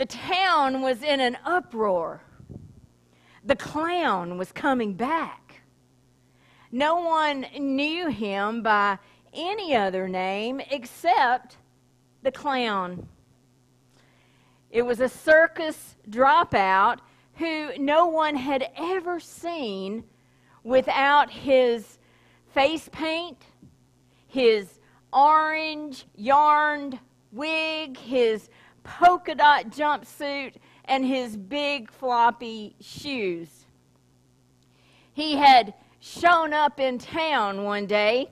The town was in an uproar. The clown was coming back. No one knew him by any other name except the clown. It was a circus dropout who no one had ever seen without his face paint, his orange yarned wig, his polka dot jumpsuit, and his big floppy shoes. He had shown up in town one day,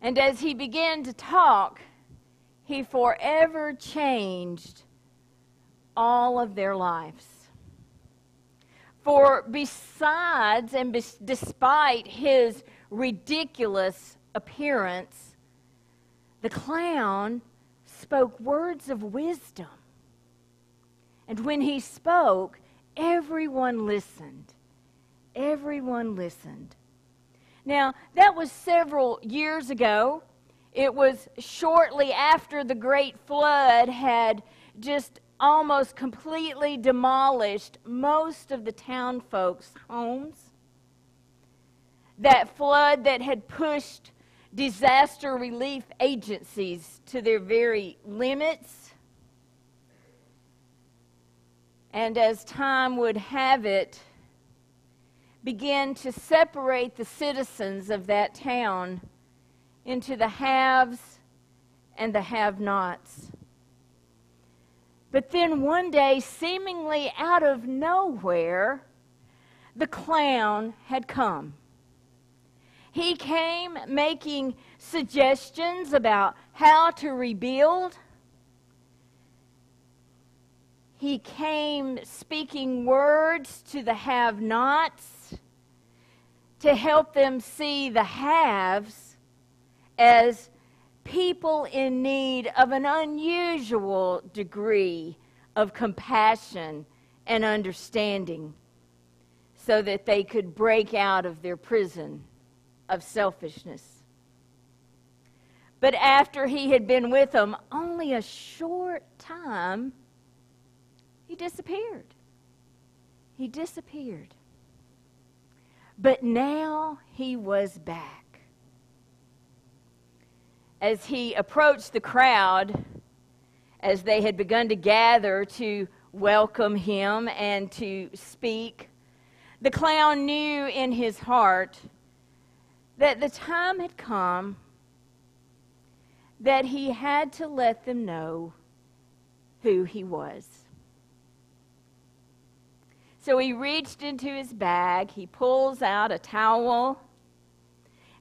and as he began to talk, he forever changed all of their lives. For besides and bes- despite his ridiculous appearance, the clown spoke words of wisdom. And when he spoke, everyone listened. Everyone listened. Now, that was several years ago. It was shortly after the great flood had just almost completely demolished most of the town folks' homes. That flood that had pushed disaster relief agencies to their very limits. And as time would have it, began to separate the citizens of that town into the haves and the have nots. But then one day, seemingly out of nowhere, the clown had come. He came making suggestions about how to rebuild. He came speaking words to the have nots to help them see the haves as people in need of an unusual degree of compassion and understanding so that they could break out of their prison of selfishness. But after he had been with them only a short time, he disappeared. He disappeared. But now he was back as he approached the crowd, as they had begun to gather to welcome him and to speak, the clown knew in his heart that the time had come that he had to let them know who he was. So he reached into his bag, he pulls out a towel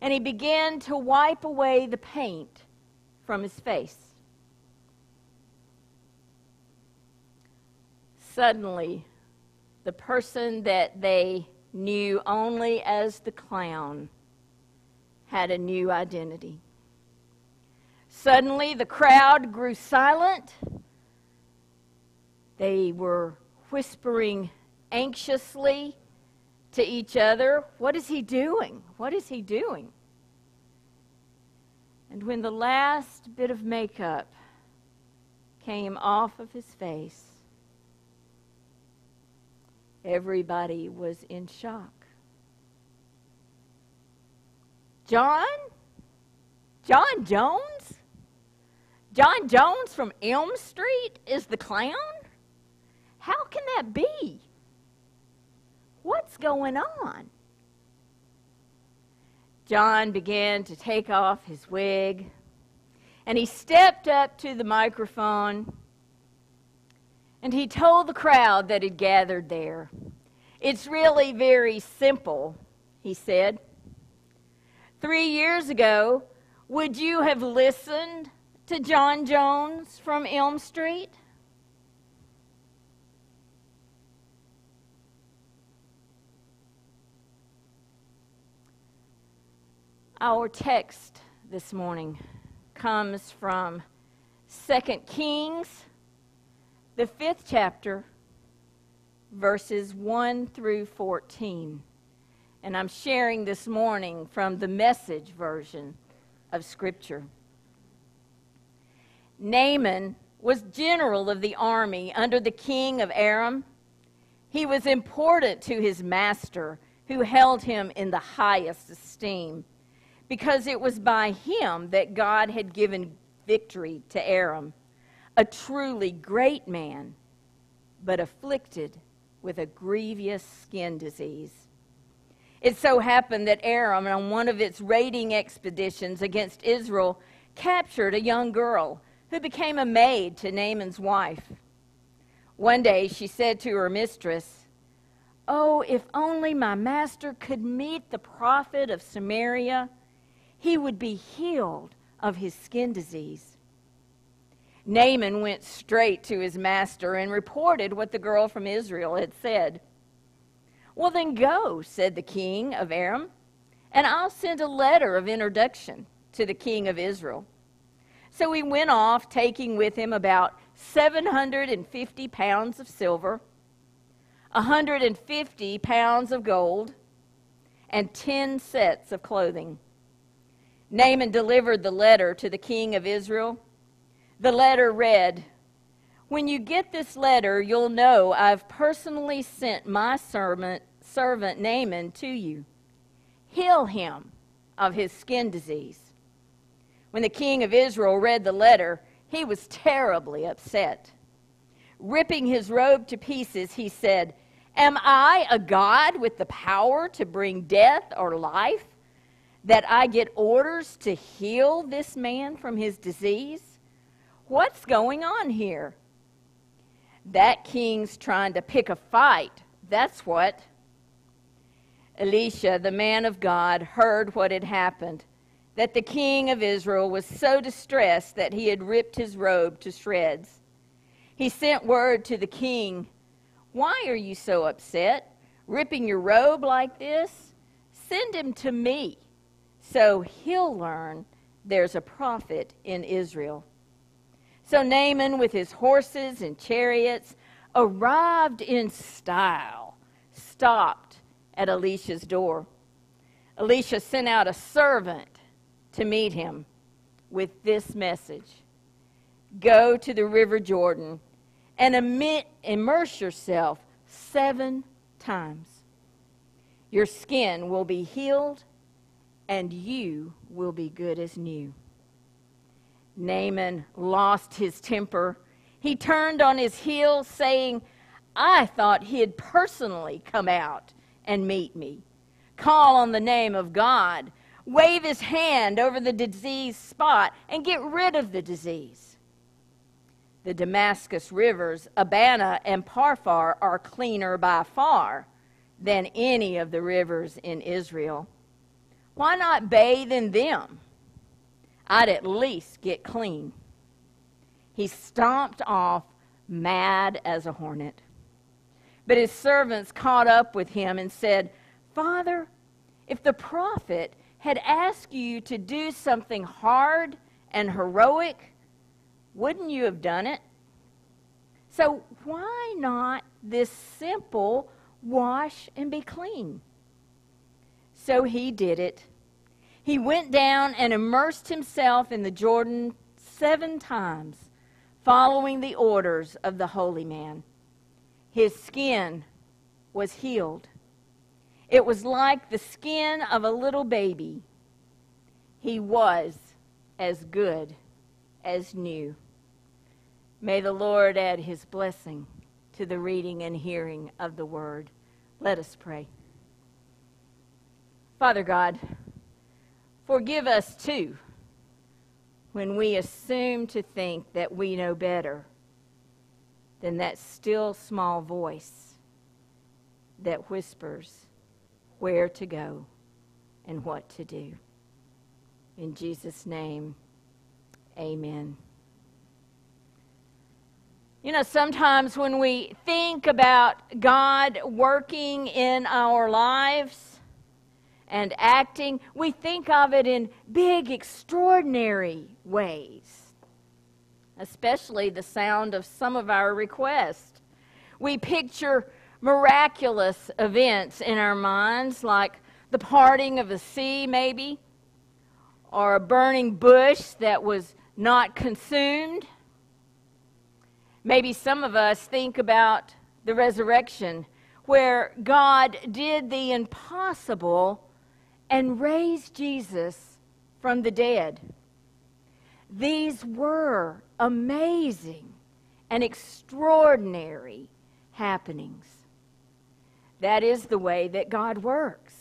and he began to wipe away the paint from his face. Suddenly, the person that they knew only as the clown had a new identity. Suddenly, the crowd grew silent. They were whispering anxiously to each other, What is he doing? What is he doing? And when the last bit of makeup came off of his face, everybody was in shock. John? John Jones? John Jones from Elm Street is the clown? How can that be? What's going on? John began to take off his wig, and he stepped up to the microphone and he told the crowd that had gathered there. It's really very simple, he said. Three years ago, would you have listened to John Jones from Elm Street? Our text this morning comes from 2 Kings, the fifth chapter, verses 1 through 14. And I'm sharing this morning from the message version of Scripture. Naaman was general of the army under the king of Aram. He was important to his master, who held him in the highest esteem, because it was by him that God had given victory to Aram, a truly great man, but afflicted with a grievous skin disease. It so happened that Aram, on one of its raiding expeditions against Israel, captured a young girl who became a maid to Naaman's wife. One day she said to her mistress, Oh, if only my master could meet the prophet of Samaria, he would be healed of his skin disease. Naaman went straight to his master and reported what the girl from Israel had said. Well, then go, said the king of Aram, and I'll send a letter of introduction to the king of Israel. So he went off, taking with him about 750 pounds of silver, 150 pounds of gold, and 10 sets of clothing. Naaman delivered the letter to the king of Israel. The letter read, When you get this letter, you'll know I've personally sent my servant, servant Naaman to you. Heal him of his skin disease. When the king of Israel read the letter, he was terribly upset. Ripping his robe to pieces, he said, Am I a God with the power to bring death or life, that I get orders to heal this man from his disease? What's going on here? That king's trying to pick a fight. That's what. Elisha, the man of God, heard what had happened that the king of Israel was so distressed that he had ripped his robe to shreds. He sent word to the king, Why are you so upset? Ripping your robe like this? Send him to me, so he'll learn there's a prophet in Israel. So Naaman, with his horses and chariots, arrived in style, stopped at Elisha's door. Elisha sent out a servant to meet him with this message Go to the River Jordan and immerse yourself seven times. Your skin will be healed, and you will be good as new. Naaman lost his temper. He turned on his heel, saying, I thought he'd personally come out and meet me, call on the name of God, wave his hand over the diseased spot, and get rid of the disease. The Damascus rivers, Abana and Pharpar, are cleaner by far than any of the rivers in Israel. Why not bathe in them? I'd at least get clean. He stomped off, mad as a hornet. But his servants caught up with him and said, Father, if the prophet had asked you to do something hard and heroic, wouldn't you have done it? So, why not this simple wash and be clean? So he did it. He went down and immersed himself in the Jordan seven times, following the orders of the holy man. His skin was healed it was like the skin of a little baby. He was as good as new. May the Lord add his blessing to the reading and hearing of the word. Let us pray. Father God, forgive us too when we assume to think that we know better than that still small voice that whispers where to go and what to do. In Jesus' name, amen. You know, sometimes when we think about God working in our lives and acting, we think of it in big, extraordinary ways, especially the sound of some of our requests. We picture miraculous events in our minds, like the parting of a sea, maybe, or a burning bush that was not consumed, Maybe some of us think about the resurrection, where God did the impossible and raised Jesus from the dead. These were amazing and extraordinary happenings. That is the way that God works.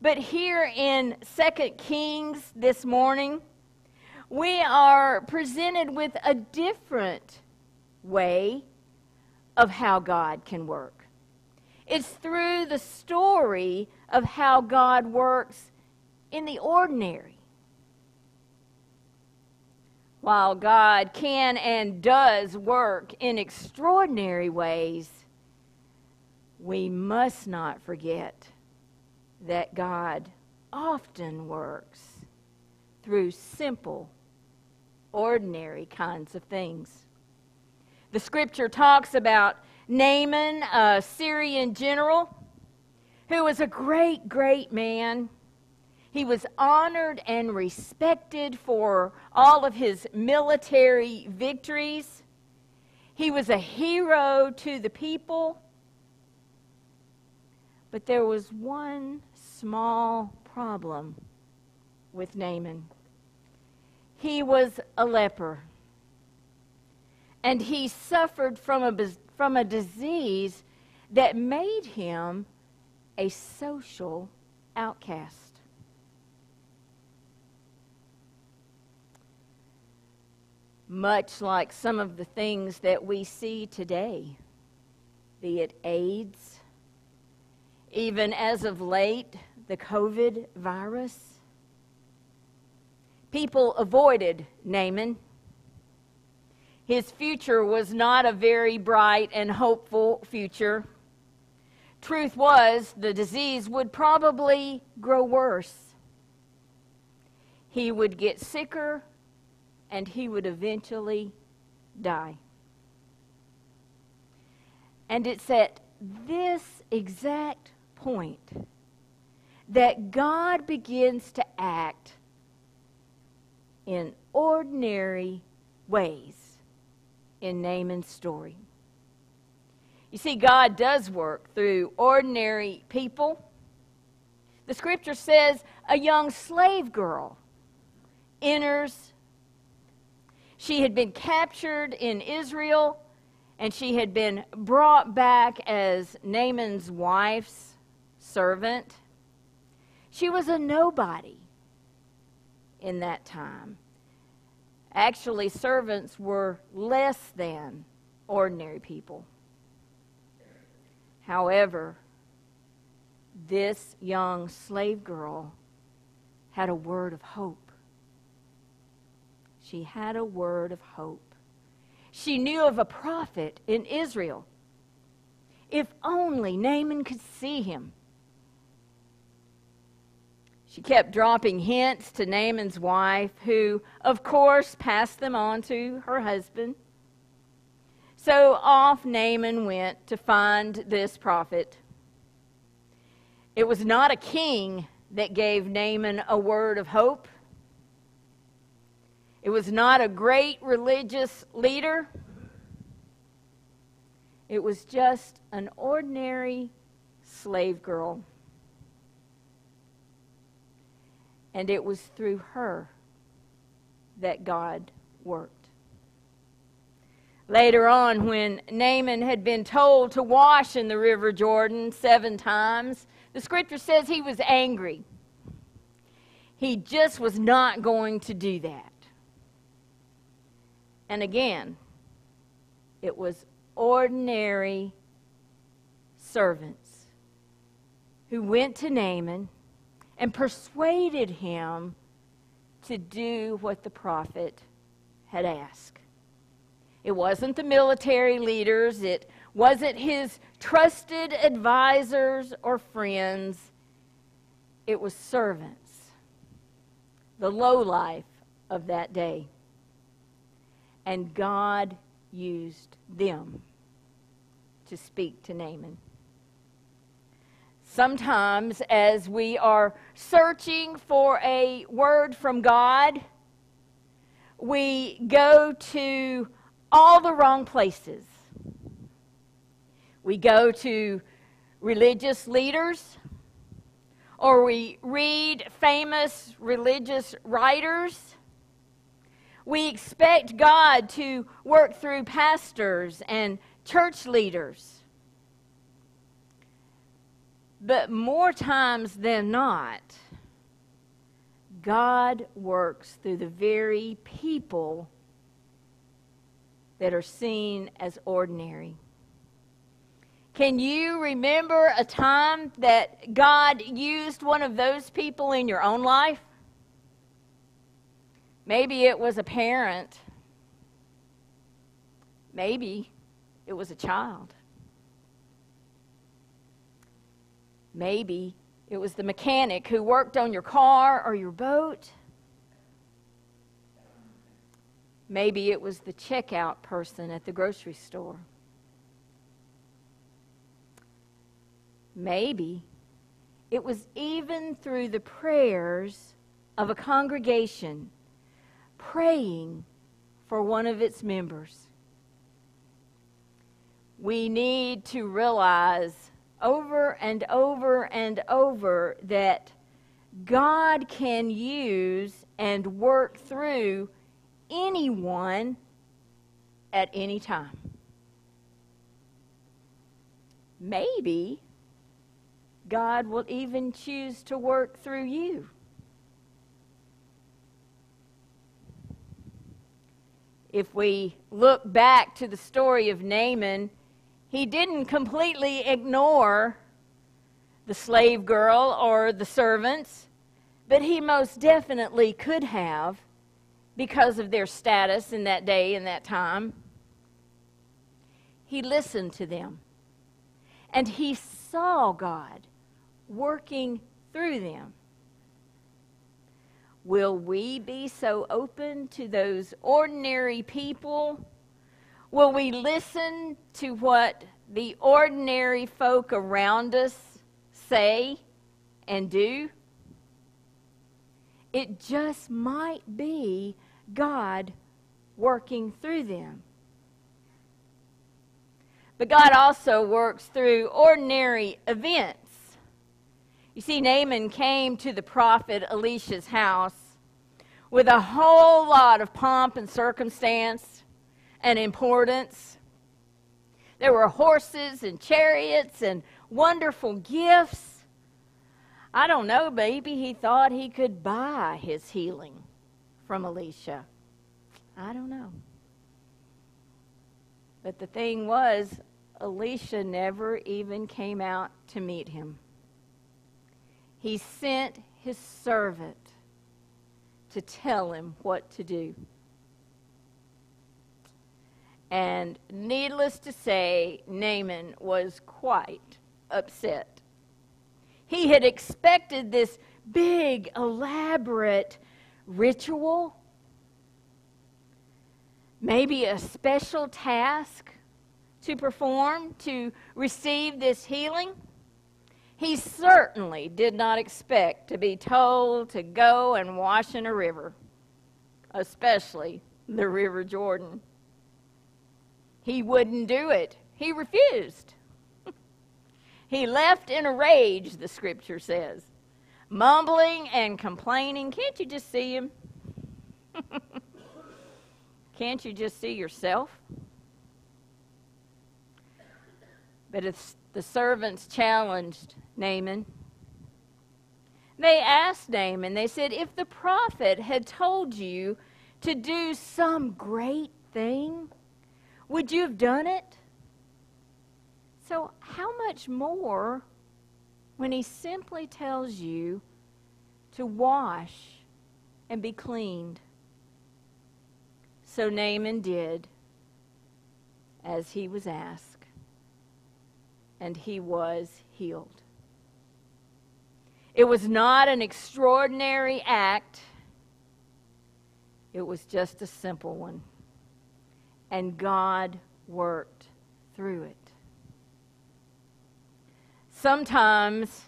But here in 2 Kings this morning, we are presented with a different way of how God can work. It's through the story of how God works in the ordinary. While God can and does work in extraordinary ways, we must not forget that God often works through simple, ordinary kinds of things. The scripture talks about Naaman, a Syrian general, who was a great, great man. He was honored and respected for all of his military victories. He was a hero to the people. But there was one small problem with Naaman. He was a leper, and he suffered from a, from a disease that made him a social outcast. Much like some of the things that we see today, be it AIDS, even as of late, the COVID virus. People avoided Naaman. His future was not a very bright and hopeful future. Truth was, the disease would probably grow worse. He would get sicker and he would eventually die. And it's at this exact point that God begins to act in ordinary ways in Naaman's story. You see, God does work through ordinary people. The scripture says a young slave girl enters. She had been captured in Israel and she had been brought back as Naaman's wife's servant. She was a nobody in that time. Actually, servants were less than ordinary people. However, this young slave girl had a word of hope. She had a word of hope. She knew of a prophet in Israel. If only Naaman could see him. She kept dropping hints to Naaman's wife, who, of course, passed them on to her husband. So off Naaman went to find this prophet. It was not a king that gave Naaman a word of hope. It was not a great religious leader. It was just an ordinary slave girl. And it was through her that God worked. Later on, when Naaman had been told to wash in the river Jordan seven times, the scripture says he was angry. He just was not going to do that. And again, it was ordinary servants who went to Naaman and persuaded him to do what the prophet had asked. It wasn't the military leaders, it wasn't his trusted advisors or friends, it was servants, the low life of that day. And God used them to speak to Naaman. Sometimes, as we are searching for a word from God, we go to all the wrong places. We go to religious leaders, or we read famous religious writers. We expect God to work through pastors and church leaders. But more times than not, God works through the very people that are seen as ordinary. Can you remember a time that God used one of those people in your own life? Maybe it was a parent. Maybe it was a child. Maybe it was the mechanic who worked on your car or your boat. Maybe it was the checkout person at the grocery store. Maybe it was even through the prayers of a congregation praying for one of its members. We need to realize over and over and over that God can use and work through anyone at any time. Maybe God will even choose to work through you. If we look back to the story of Naaman, he didn't completely ignore the slave girl or the servants, but he most definitely could have because of their status in that day and that time. He listened to them and he saw God working through them. Will we be so open to those ordinary people? Will we listen to what the ordinary folk around us say and do? It just might be God working through them. But God also works through ordinary events. You see, Naaman came to the prophet Elisha's house with a whole lot of pomp and circumstance and importance. There were horses and chariots and wonderful gifts. I don't know, maybe he thought he could buy his healing from Elisha? I don't know. But the thing was, Elisha never even came out to meet him he sent his servant to tell him what to do. And needless to say, Naaman was quite upset. He had expected this big, elaborate ritual, maybe a special task to perform to receive this healing. He certainly did not expect to be told to go and wash in a river, especially the River Jordan. He wouldn't do it. He refused. he left in a rage, the scripture says, mumbling and complaining. Can't you just see him? Can't you just see yourself? But if the servants challenged Naaman. They asked Naaman, they said, If the prophet had told you to do some great thing, would you have done it? So, how much more when he simply tells you to wash and be cleaned? So Naaman did as he was asked, and he was healed. It was not an extraordinary act, it was just a simple one. And God worked through it. Sometimes,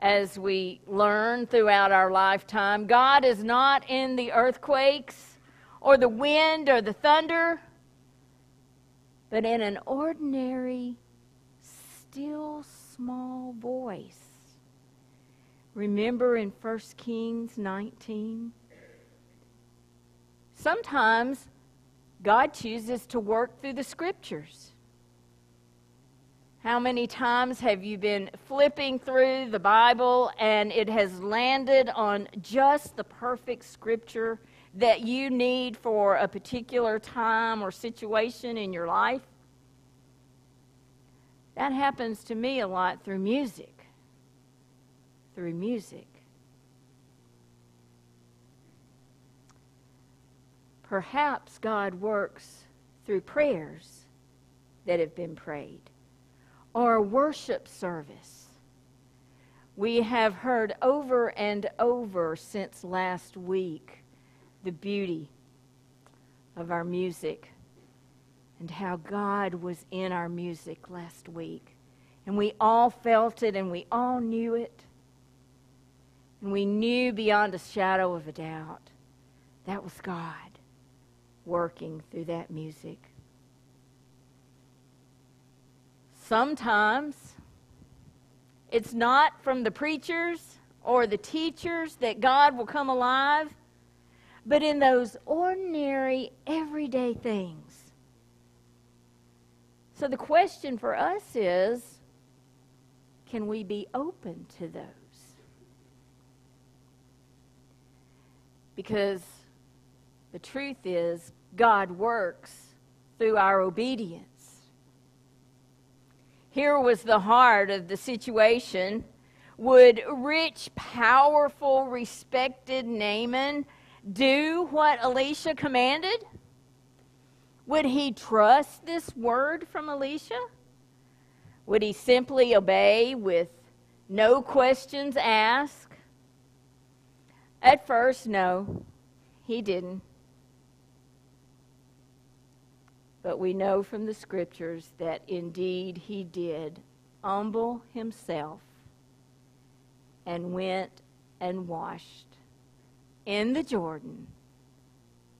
as we learn throughout our lifetime, God is not in the earthquakes or the wind or the thunder, but in an ordinary, still small voice. Remember in 1 Kings 19? Sometimes God chooses to work through the scriptures. How many times have you been flipping through the Bible and it has landed on just the perfect scripture that you need for a particular time or situation in your life? That happens to me a lot through music. Through music. Perhaps God works through prayers that have been prayed or a worship service. We have heard over and over since last week the beauty of our music and how God was in our music last week. And we all felt it and we all knew it. And we knew beyond a shadow of a doubt that was God working through that music. Sometimes it's not from the preachers or the teachers that God will come alive, but in those ordinary, everyday things. So the question for us is can we be open to those? Because the truth is, God works through our obedience. Here was the heart of the situation. Would rich, powerful, respected Naaman do what Elisha commanded? Would he trust this word from Elisha? Would he simply obey with no questions asked? At first, no, he didn't. But we know from the scriptures that indeed he did humble himself and went and washed in the Jordan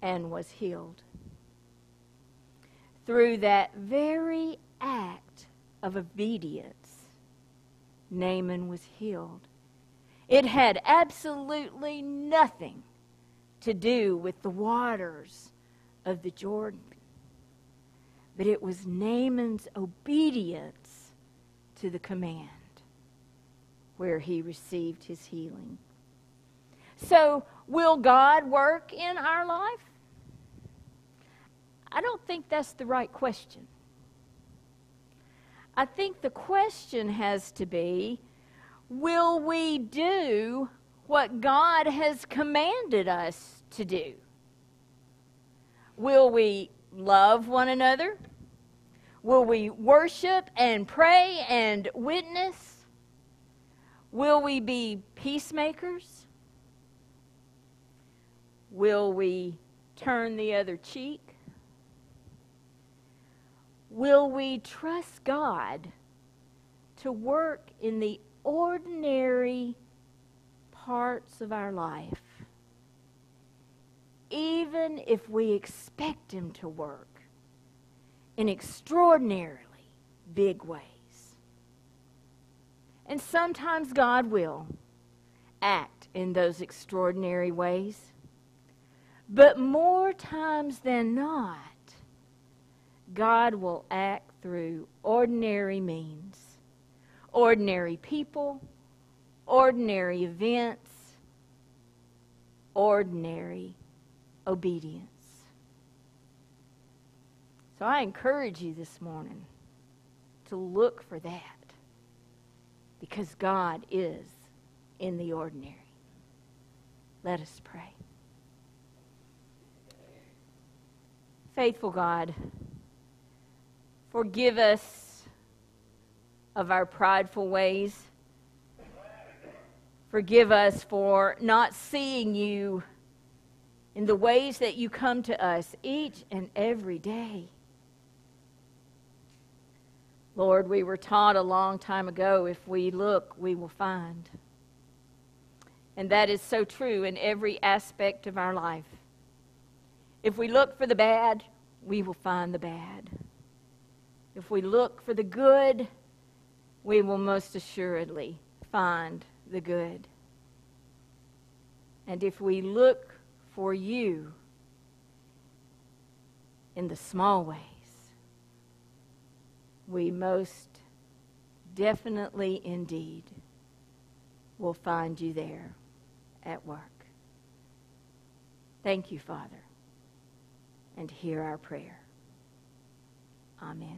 and was healed. Through that very act of obedience, Naaman was healed. It had absolutely nothing to do with the waters of the Jordan but it was Naaman's obedience to the command where he received his healing. So, will God work in our life? I don't think that's the right question. I think the question has to be will we do what God has commanded us to do? Will we love one another? Will we worship and pray and witness? Will we be peacemakers? Will we turn the other cheek? Will we trust God to work in the ordinary parts of our life, even if we expect Him to work? In extraordinarily big ways. And sometimes God will act in those extraordinary ways. But more times than not, God will act through ordinary means, ordinary people, ordinary events, ordinary obedience. So I encourage you this morning to look for that because God is in the ordinary. Let us pray. Faithful God, forgive us of our prideful ways. Forgive us for not seeing you in the ways that you come to us each and every day. Lord, we were taught a long time ago if we look, we will find. And that is so true in every aspect of our life. If we look for the bad, we will find the bad. If we look for the good, we will most assuredly find the good. And if we look for you in the small ways, we most definitely indeed will find you there at work. Thank you, Father, and hear our prayer. Amen.